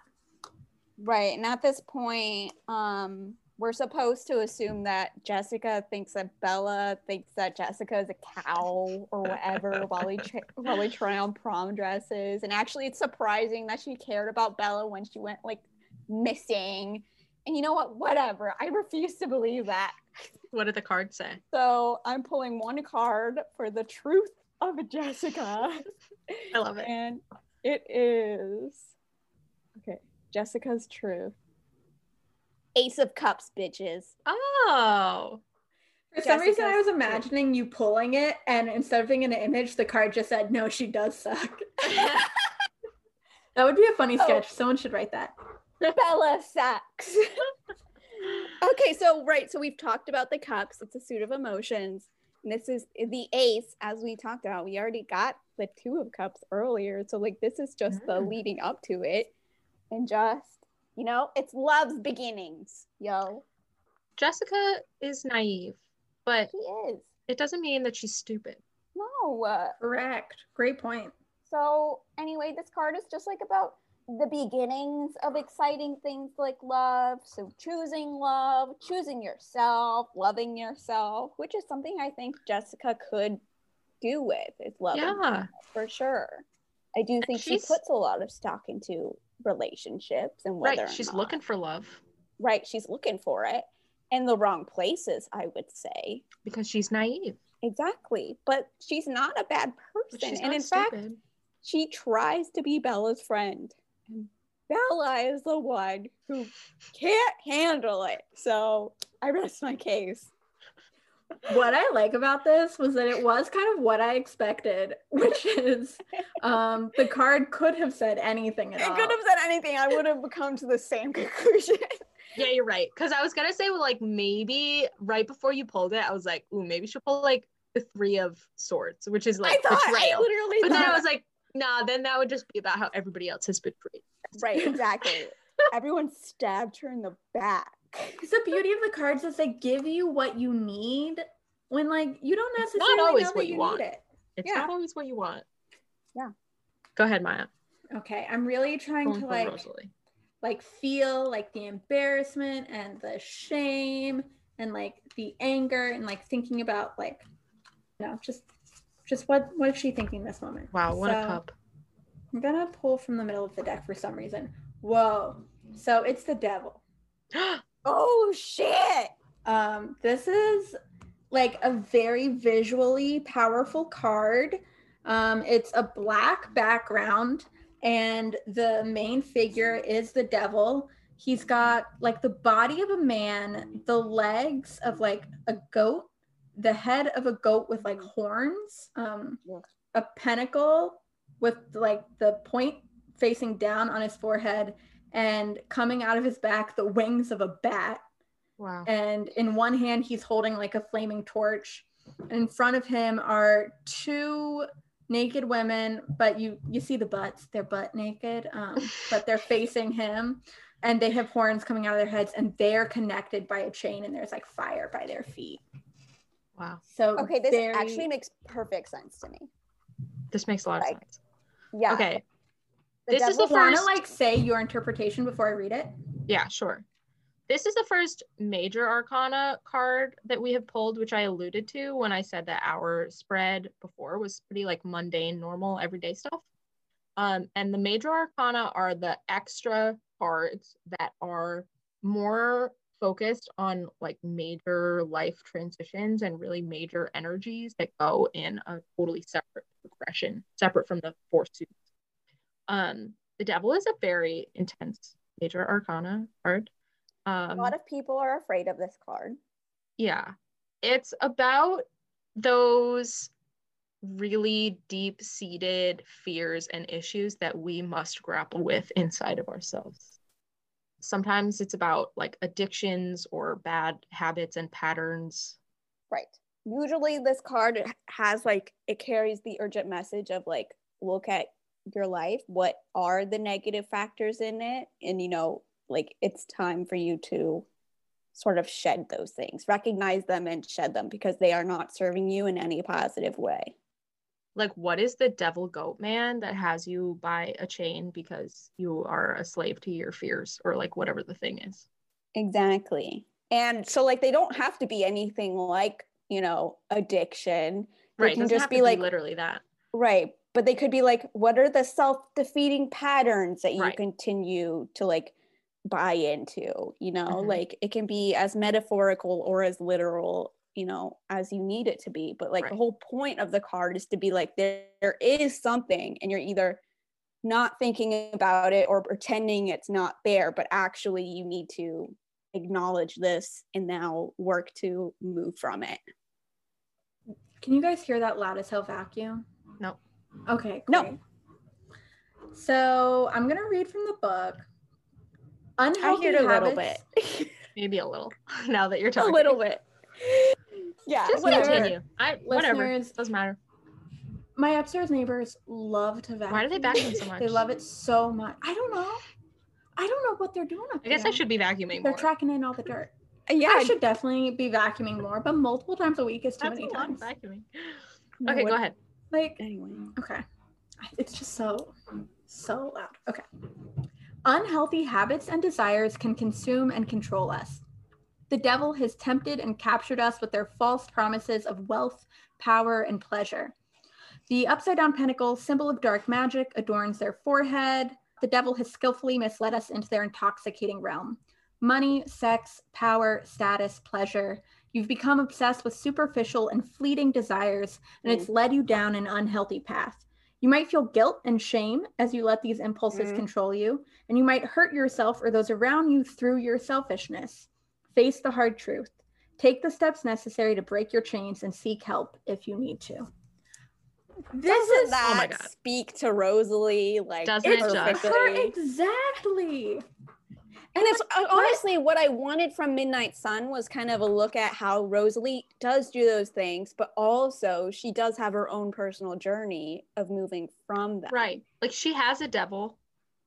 Right. And at this point, um, we're supposed to assume that Jessica thinks that Bella thinks that Jessica is a cow or whatever (laughs) while we tra- while we try on prom dresses. And actually, it's surprising that she cared about Bella when she went like missing. And you know what? Whatever. I refuse to believe that. (laughs) What did the card say? So I'm pulling one card for the truth of Jessica. (laughs) I love it. And it is okay. Jessica's truth. Ace of Cups, bitches. Oh. For some reason, I was imagining you pulling it, and instead of being an image, the card just said, "No, she does suck." (laughs) that would be a funny Oh. sketch. Someone should write that. Bella sucks. Okay, so right, so we've talked about the cups. It's a suit of emotions. And this is the ace, as we talked about. We already got the two of cups earlier. So like this is just the Mm. leading up to it. And just, you know, it's love's beginnings, yo. Jessica is naive, but She is. it doesn't mean that she's stupid. No. uh, Correct. Great point. So anyway, this card is just like about the beginnings of exciting things like love. So choosing love, choosing yourself, loving yourself, which is something I think Jessica could do with is love. Yeah. for sure. I do think she puts a lot of stock into relationships and whether Right. She's not- looking for love right. She's looking for it in the wrong places, I would say. because she's naive. Exactly, but she's not a bad person, and in fact, she tries to be Bella's friend. And Bella is the one who can't handle it. So I rest my case. What I like about this was that it was kind of what I expected, (laughs) which is um, the card could have said anything at It all. could have said anything. I would have come to the same (laughs) conclusion. Yeah, you're right. Because I was gonna say, well, like maybe right before you pulled it, I was like, ooh, maybe she'll pull like the three of swords, which is like I thought I betrayal. literally but then I was like, nah, then that would just be about how everybody else has betrayed. right, exactly. (laughs) Everyone stabbed her in the back. Because the beauty of the cards is they give you what you need when like you don't It's not necessarily always know what you you want. need it. It's Yeah. not always what you want. Yeah. Go ahead, Maya. Okay, I'm really trying Pulling to like Rosalie. like feel like the embarrassment and the shame and like the anger and like thinking about like you know just just what what is she thinking this moment? Wow, what a So, cup. i'm gonna pull from the middle of the deck for some reason. Whoa. So it's the devil. (gasps) Oh shit. um this is like a very visually powerful card. Um it's a black background and the main figure is the devil. He's got like the body of a man the legs of like a goat the head of a goat with like horns um Yeah. a pentacle with like the point facing down on his forehead and coming out of his back the wings of a bat. Wow. and in one hand he's holding like a flaming torch. And in front of him are two naked women but you you see the butts. They're butt naked um, (laughs) but they're facing him. And they have horns coming out of their heads and they're connected by a chain and there's like fire by their feet Wow. so Okay, this very- actually makes perfect sense to me. This makes a lot of sense. Yeah. Okay. the this is the devil- want to first- like say your interpretation before i read it Yeah, sure. This is the first major arcana card that we have pulled, which I alluded to when I said that our spread before was pretty like mundane, normal, everyday stuff. Um, and the major arcana are the extra cards that are more focused on like major life transitions and really major energies that go in a totally separate progression, separate from the four suits. Um, the devil is a very intense major arcana card. a Um, lot of people are afraid of this card. yeah, it's about those really deep seated fears and issues that we must grapple with inside of ourselves. Sometimes it's about like addictions or bad habits and patterns. Right. Usually this card has like it carries the urgent message of like look at your life, what are the negative factors in it and you know like it's time for you to sort of shed those things, recognize them and shed them because they are not serving you in any positive way. Like, what is the devil goat man that has you by a chain because you are a slave to your fears or like whatever the thing is? Exactly. And so like they don't have to be anything like, you know, addiction. They Right. Can just be like literally that. Right. But they could be like, what are the self defeating patterns that you Right. continue to like buy into? You know, Mhm. like it can be as metaphorical or as literal, you know, as you need it to be. But like the whole point of the card is to be like, there, there is something, and you're either not thinking about it or pretending it's not there, but actually you need to acknowledge this and now work to move from it. Can you guys hear that loud as hell vacuum? No. Okay. No. So I'm gonna read from the book. I Unhealthy heard a little habits- bit. (laughs) Maybe a little (laughs) now that you're talking a little bit. Yeah, Just whatever. continue. I whatever. Listeners, Doesn't matter. my upstairs neighbors love to vacuum. Why do they vacuum so much? They love it so much. I don't know. I don't know what they're doing up I guess I should be vacuuming They're more. tracking in all the dirt. Yeah, I should definitely be vacuuming more, but multiple times a week is too That's many a lot of times. vacuuming. No, Okay, what- go ahead. Like, Anyway, okay. It's just so, so loud. Okay. Unhealthy habits and desires can consume and control us. The devil has tempted and captured us with their false promises of wealth, power, and pleasure. The upside down pentacle, symbol of dark magic, adorns their forehead. The devil has skillfully misled us into their intoxicating realm. Money, sex, power, status, pleasure. You've become obsessed with superficial and fleeting desires, and it's led you down an unhealthy path. You might feel guilt and shame as you let these impulses Mhm. control you, and you might hurt yourself or those around you through your selfishness. Face the hard truth. Take the steps necessary to break your chains and seek help if you need to. This doesn't is that Oh my God. speak to Rosalie like Doesn't it just? her exactly. And it's honestly what I wanted from Midnight Sun was kind of a look at how Rosalie does do those things, but also she does have her own personal journey of moving from that. Right. Like she has a devil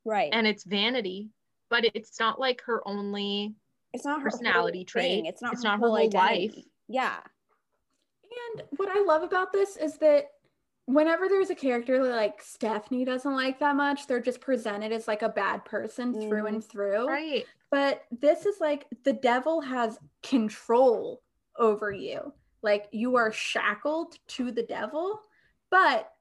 Right. and it's vanity, but it's not like her only it's not her personality trait. It's not It's her not her whole whole life. identity. Yeah. And what I love about this is that whenever there's a character that, like Stephenie doesn't like that much, they're just presented as like a bad person through and mm. through. Right. But this is like the devil has control over you. Like you are shackled to the devil, but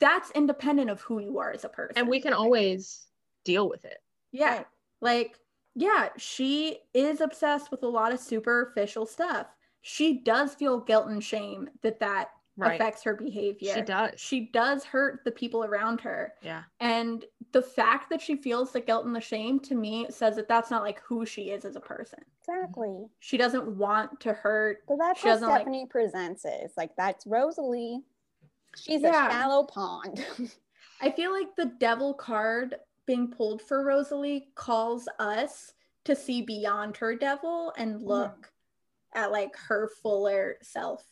that's independent of who you are as a person. And we can always deal with it. Yeah. Right. Like, yeah, she is obsessed with a lot of superficial stuff. She does feel guilt and shame that that Right. affects her behavior. She does. She does hurt the people around her. Yeah. And the fact that she feels the guilt and the shame to me says that that's not like who she is as a person. Exactly. She doesn't want to hurt. So that's She how doesn't like- Stephenie presents it. It's like that's Rosalie. She's Yeah. a shallow pond. (laughs) I feel like the devil card being pulled for Rosalie calls us to see beyond her devil and look at like her fuller self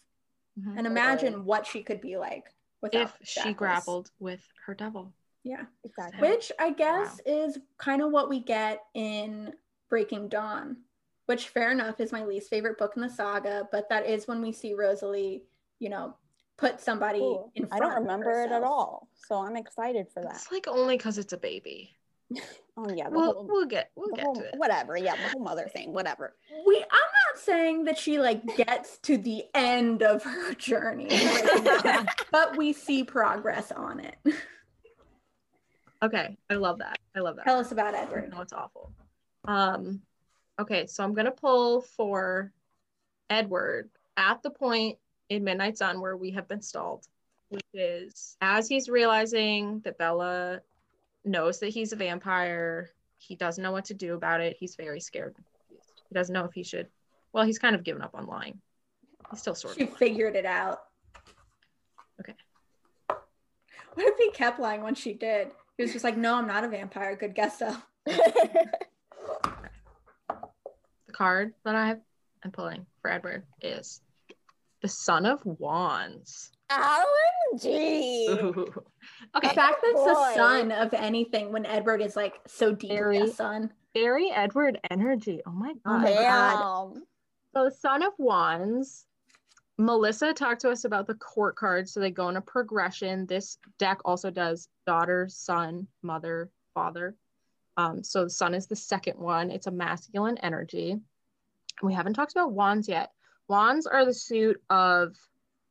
Mhm. and imagine what she could be like without If she shackles. grappled with her devil. Yeah. exactly. Which I guess is kind of what we get in Breaking Dawn, which fair enough is my least favorite book in the saga, but that is when we see Rosalie, you know, put somebody Cool. in I don't of remember it at all. So I'm excited for that. It's like only because it's a baby. (laughs) Oh yeah, the We'll whole, we'll get we'll get whole- to it. whatever. Yeah, the whole mother thing, whatever. We I'm not saying that she like gets to the end of her journey, in (laughs) but we see progress on it. Okay, I love that. I love that. Tell us about Edward. No, it's awful. Um, okay, so I'm gonna pull for Edward at the point in Midnight Sun where we have been stalled, which is as he's realizing that Bella knows that he's a vampire, he doesn't know what to do about it. He's very scared. He doesn't know if he should. Well, he's kind of given up on lying. He's still sort She of. lying. figured it out. Okay. What if he kept lying when she did? He was just like, no, I'm not a vampire. Good guess though. (laughs) The card that I have I'm pulling for Edward is the Son of Wands. OMG. Ooh. The Okay, fact that it's the son of anything when Edward is like so deeply a son. very Edward energy. Oh my god. my Damn. So the Son of Wands. Melissa talked to us about the court cards, so they go in a progression. This deck also does daughter, son, mother, father. Um, so the son is the second one. It's a masculine energy. We haven't talked about wands yet. Wands are the suit of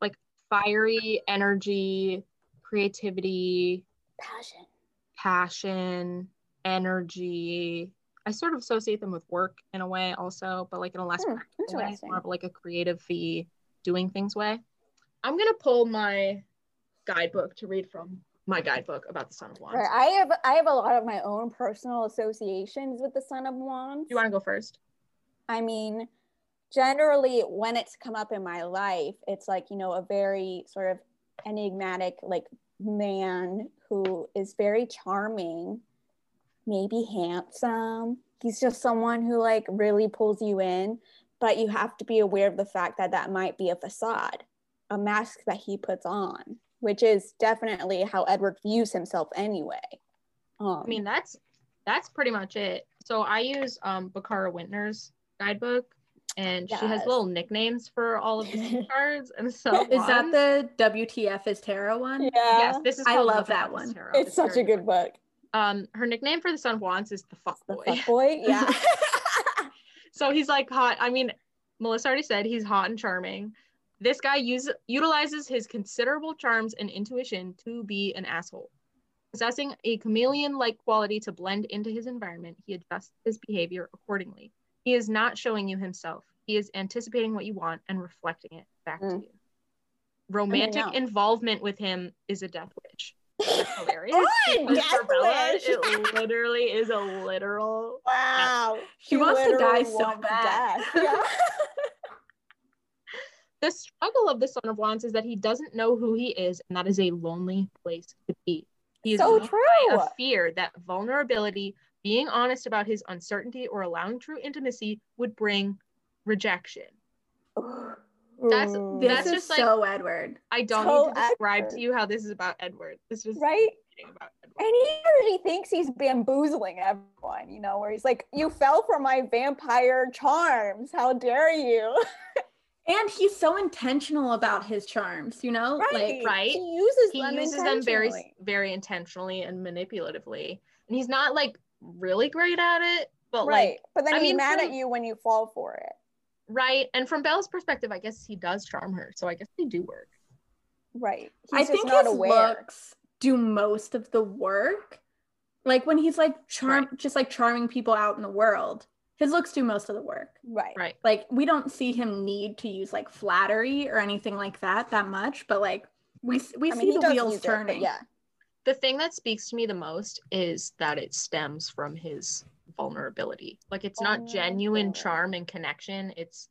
like fiery energy, creativity, Passion. passion, energy. I sort of associate them with work in a way also, but like in a less Hmm, practical way, interesting. more of like a creative fee doing things way. I'm gonna pull my guidebook to read from my guidebook about the Son of Wands. Right. I have I have a lot of my own personal associations with the Son of Wands. you want to go first? I mean, generally when it's come up in my life, it's like, you know, a very sort of enigmatic like man who is very charming, maybe handsome. He's just someone who like really pulls you in, but you have to be aware of the fact that that might be a facade, a mask that he puts on, which is definitely how Edward views himself anyway. Um, I mean, that's that's pretty much it. So I use um Bakara Wintner's guidebook, and she has little nicknames for all of the (laughs) cards. And so Is that the WTF is tarot one? yeah, yes? This is I love that one. Tarot. it's such a good book. Um, her nickname for the Son of Wands is the fuck boy The boy. fuck boy, (laughs) yeah. (laughs) so he's like hot. I mean, Melissa already said he's hot and charming. This guy use, utilizes his considerable charms and intuition to be an asshole. Possessing a chameleon like quality to blend into his environment, he adjusts his behavior accordingly. He is not showing you himself, he is anticipating what you want and reflecting it back to Mm. you. Romantic know. involvement with him is a death wish. That's hilarious. Good, Because for death Bella, wish. it literally is a literal wow. She wants to die so bad. (laughs) Yeah. (laughs) the struggle of the Son of Wands is that he doesn't know who he is, and that is a lonely place to be. He is So ruled by true. a fear that vulnerability, being honest about his uncertainty, or allowing true intimacy would bring rejection. That's- Ooh. This That's is just like- so Edward. I don't So need to describe Edward. to you how this is about Edward. This is right. about Edward. And he already thinks he's bamboozling everyone, you know, where he's like, You fell for my vampire charms. How dare you? (laughs) And he's so intentional about his charms, you know? Like Right. He uses he them uses them very very intentionally and manipulatively and he's not like really great at it but right. like but then I he's mean, mad from- at you when you fall for it. right and from Belle's perspective i guess he does charm her so i guess they do work Right. He's I just think not his aware. looks do most of the work. Like when he's like charm just like charming people out in the world. His looks do most of the work. Right. right Like we don't see him need to use like flattery or anything like that that much, but like we we I mean, see he the wheels use it, turning. yeah. The thing that speaks to me the most is that it stems from his vulnerability like it's not genuine Vulnerability. charm and connection it's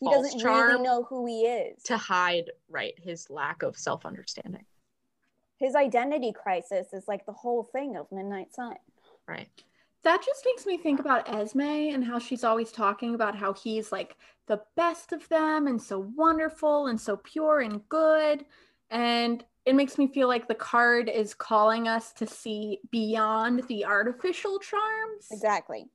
He false doesn't charm really know who he is. to hide right his lack of self-understanding His identity crisis is like the whole thing of Midnight Sun. right That just makes me think about Esme and how she's always talking about how he's like the best of them and so wonderful and so pure and good. And it makes me feel like the card is calling us to see beyond the artificial charms Exactly.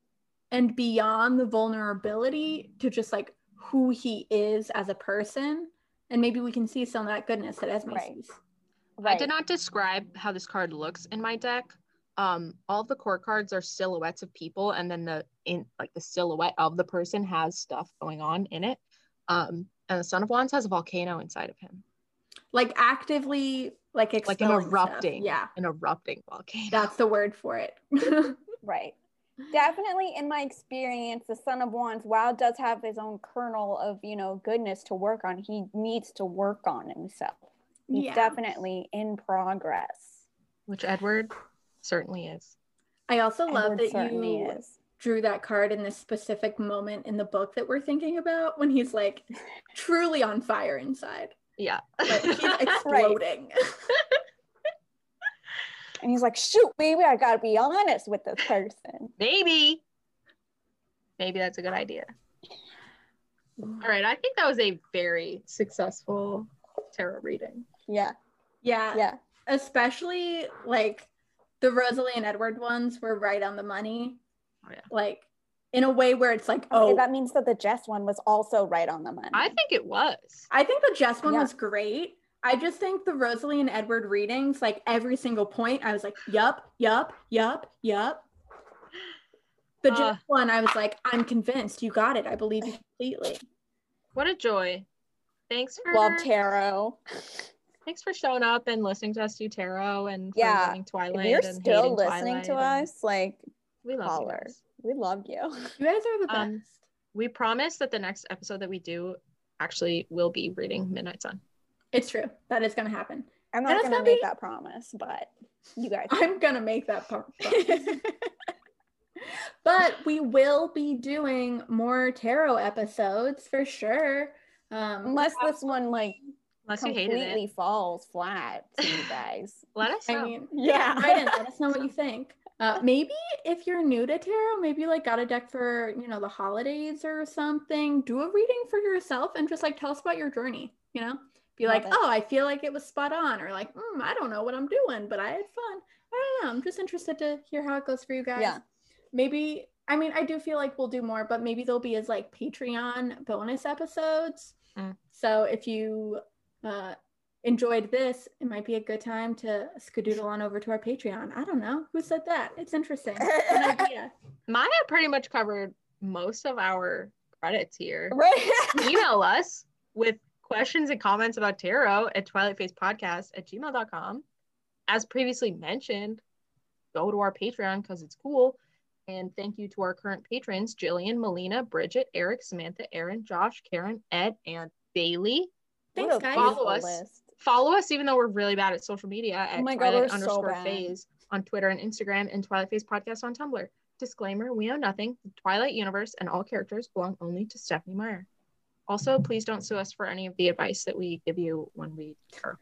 and beyond the vulnerability to just like who he is as a person. And maybe we can see some of that goodness that Esme Right. sees. Right. I did not describe how this card looks in my deck. Um, all the court cards are silhouettes of people, and then the in like the silhouette of the person has stuff going on in it. Um, and the Son of Wands has a volcano inside of him, Like actively like like an expelling stuff. erupting, Yeah, an erupting volcano. that's the word for it. (laughs) Right. Definitely, in my experience, the Son of Wands, while does have his own kernel of, you know, goodness to work on, he needs to work on himself. He's Yeah. definitely in progress. which Edward certainly is. I also love Edward that you is. drew that card in this specific moment in the book that we're thinking about when he's like (laughs) truly on fire inside. Yeah. Like he's (laughs) exploding. (laughs) And he's like, shoot, baby, I gotta be honest with this person. Maybe. Maybe that's a good idea. (sighs) All right. I think that was a very successful tarot reading. Yeah, yeah. yeah. Especially like the Rosalie and Edward ones were right on the money. Oh, yeah. Like in a way where it's like, Okay, oh, that means that the Jess one was also right on the money. I think it was. I think the Jess one Yeah. was great. I just think the Rosalie and Edward readings, like every single point, I was like, yup, yup, yup, yup. The Uh. Jess one, I was like, I'm convinced. You got it. I believe you completely. What a joy. Thanks for Love tarot. thanks for showing up and listening to us do tarot and Yeah. Twilight. If you're and still listening to Twilight and- us, like, we love you guys. We love you. (laughs) You guys are the best. Um, We promise that the next episode that we do actually will be reading Midnight Sun. it's true. That is going to happen. I'm not gonna gonna make be- that promise, but you guys. (laughs) I'm going to make that part. (laughs) but we will be doing more tarot episodes for sure. Um, Unless this one like Unless you hated completely it. falls flat to you guys. Let us know. I mean, Yeah. write in, let us know what you think. Uh, maybe if you're new to tarot, maybe like got a deck for you know the holidays or something. Do a reading for yourself and just like tell us about your journey. You know, be Love like, it. oh, I feel like it was spot on, or like, mm, I don't know what I'm doing, but I had fun. I don't know. I'm just interested to hear how it goes for you guys. Yeah. Maybe. I mean, I do feel like we'll do more, but maybe there'll be as like Patreon bonus episodes. Mm. So if you uh, enjoyed this, it might be a good time to skadoodle on over to our Patreon. I don't know. Who said that? It's interesting. An (laughs) idea. Maya pretty much covered most of our credits here. (laughs) Right. Email us with questions and comments about tarot at twilightphasepodcast at gmail.com. As previously mentioned, go to our Patreon because it's cool. And thank you to our current patrons Jillian, Melina, Bridget, Eric, Samantha, Aaron, Josh, Karen, Ed, and Bailey. Thanks, What a guys. Follow beautiful us. list. Follow us even though we're really bad at social media at Oh my God, Twilight we're so underscore phase on Twitter and Instagram and Twilight Phase Podcast on Tumblr. Disclaimer, we own nothing. The Twilight universe and all characters belong only to Stephenie Meyer. Also, please don't sue us for any of the advice that we give you when we tarot.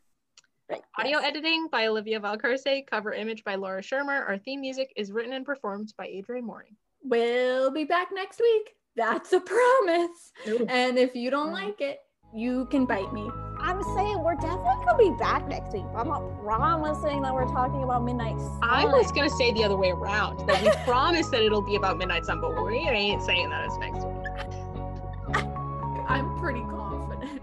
Right. Audio yes. editing by Olivia Valcarce, cover image by Laura Shermer. Our theme music is written and performed by Adrian Mooring. We'll be back next week. That's a promise. And if you don't Mm. like it, you can bite me. I'm saying we're definitely gonna be back next week. I'm not promising that we're talking about Midnight Sun. I was gonna say the other way around that we promise that it'll be about Midnight Sun, but we ain't saying that it's next week. I'm pretty confident.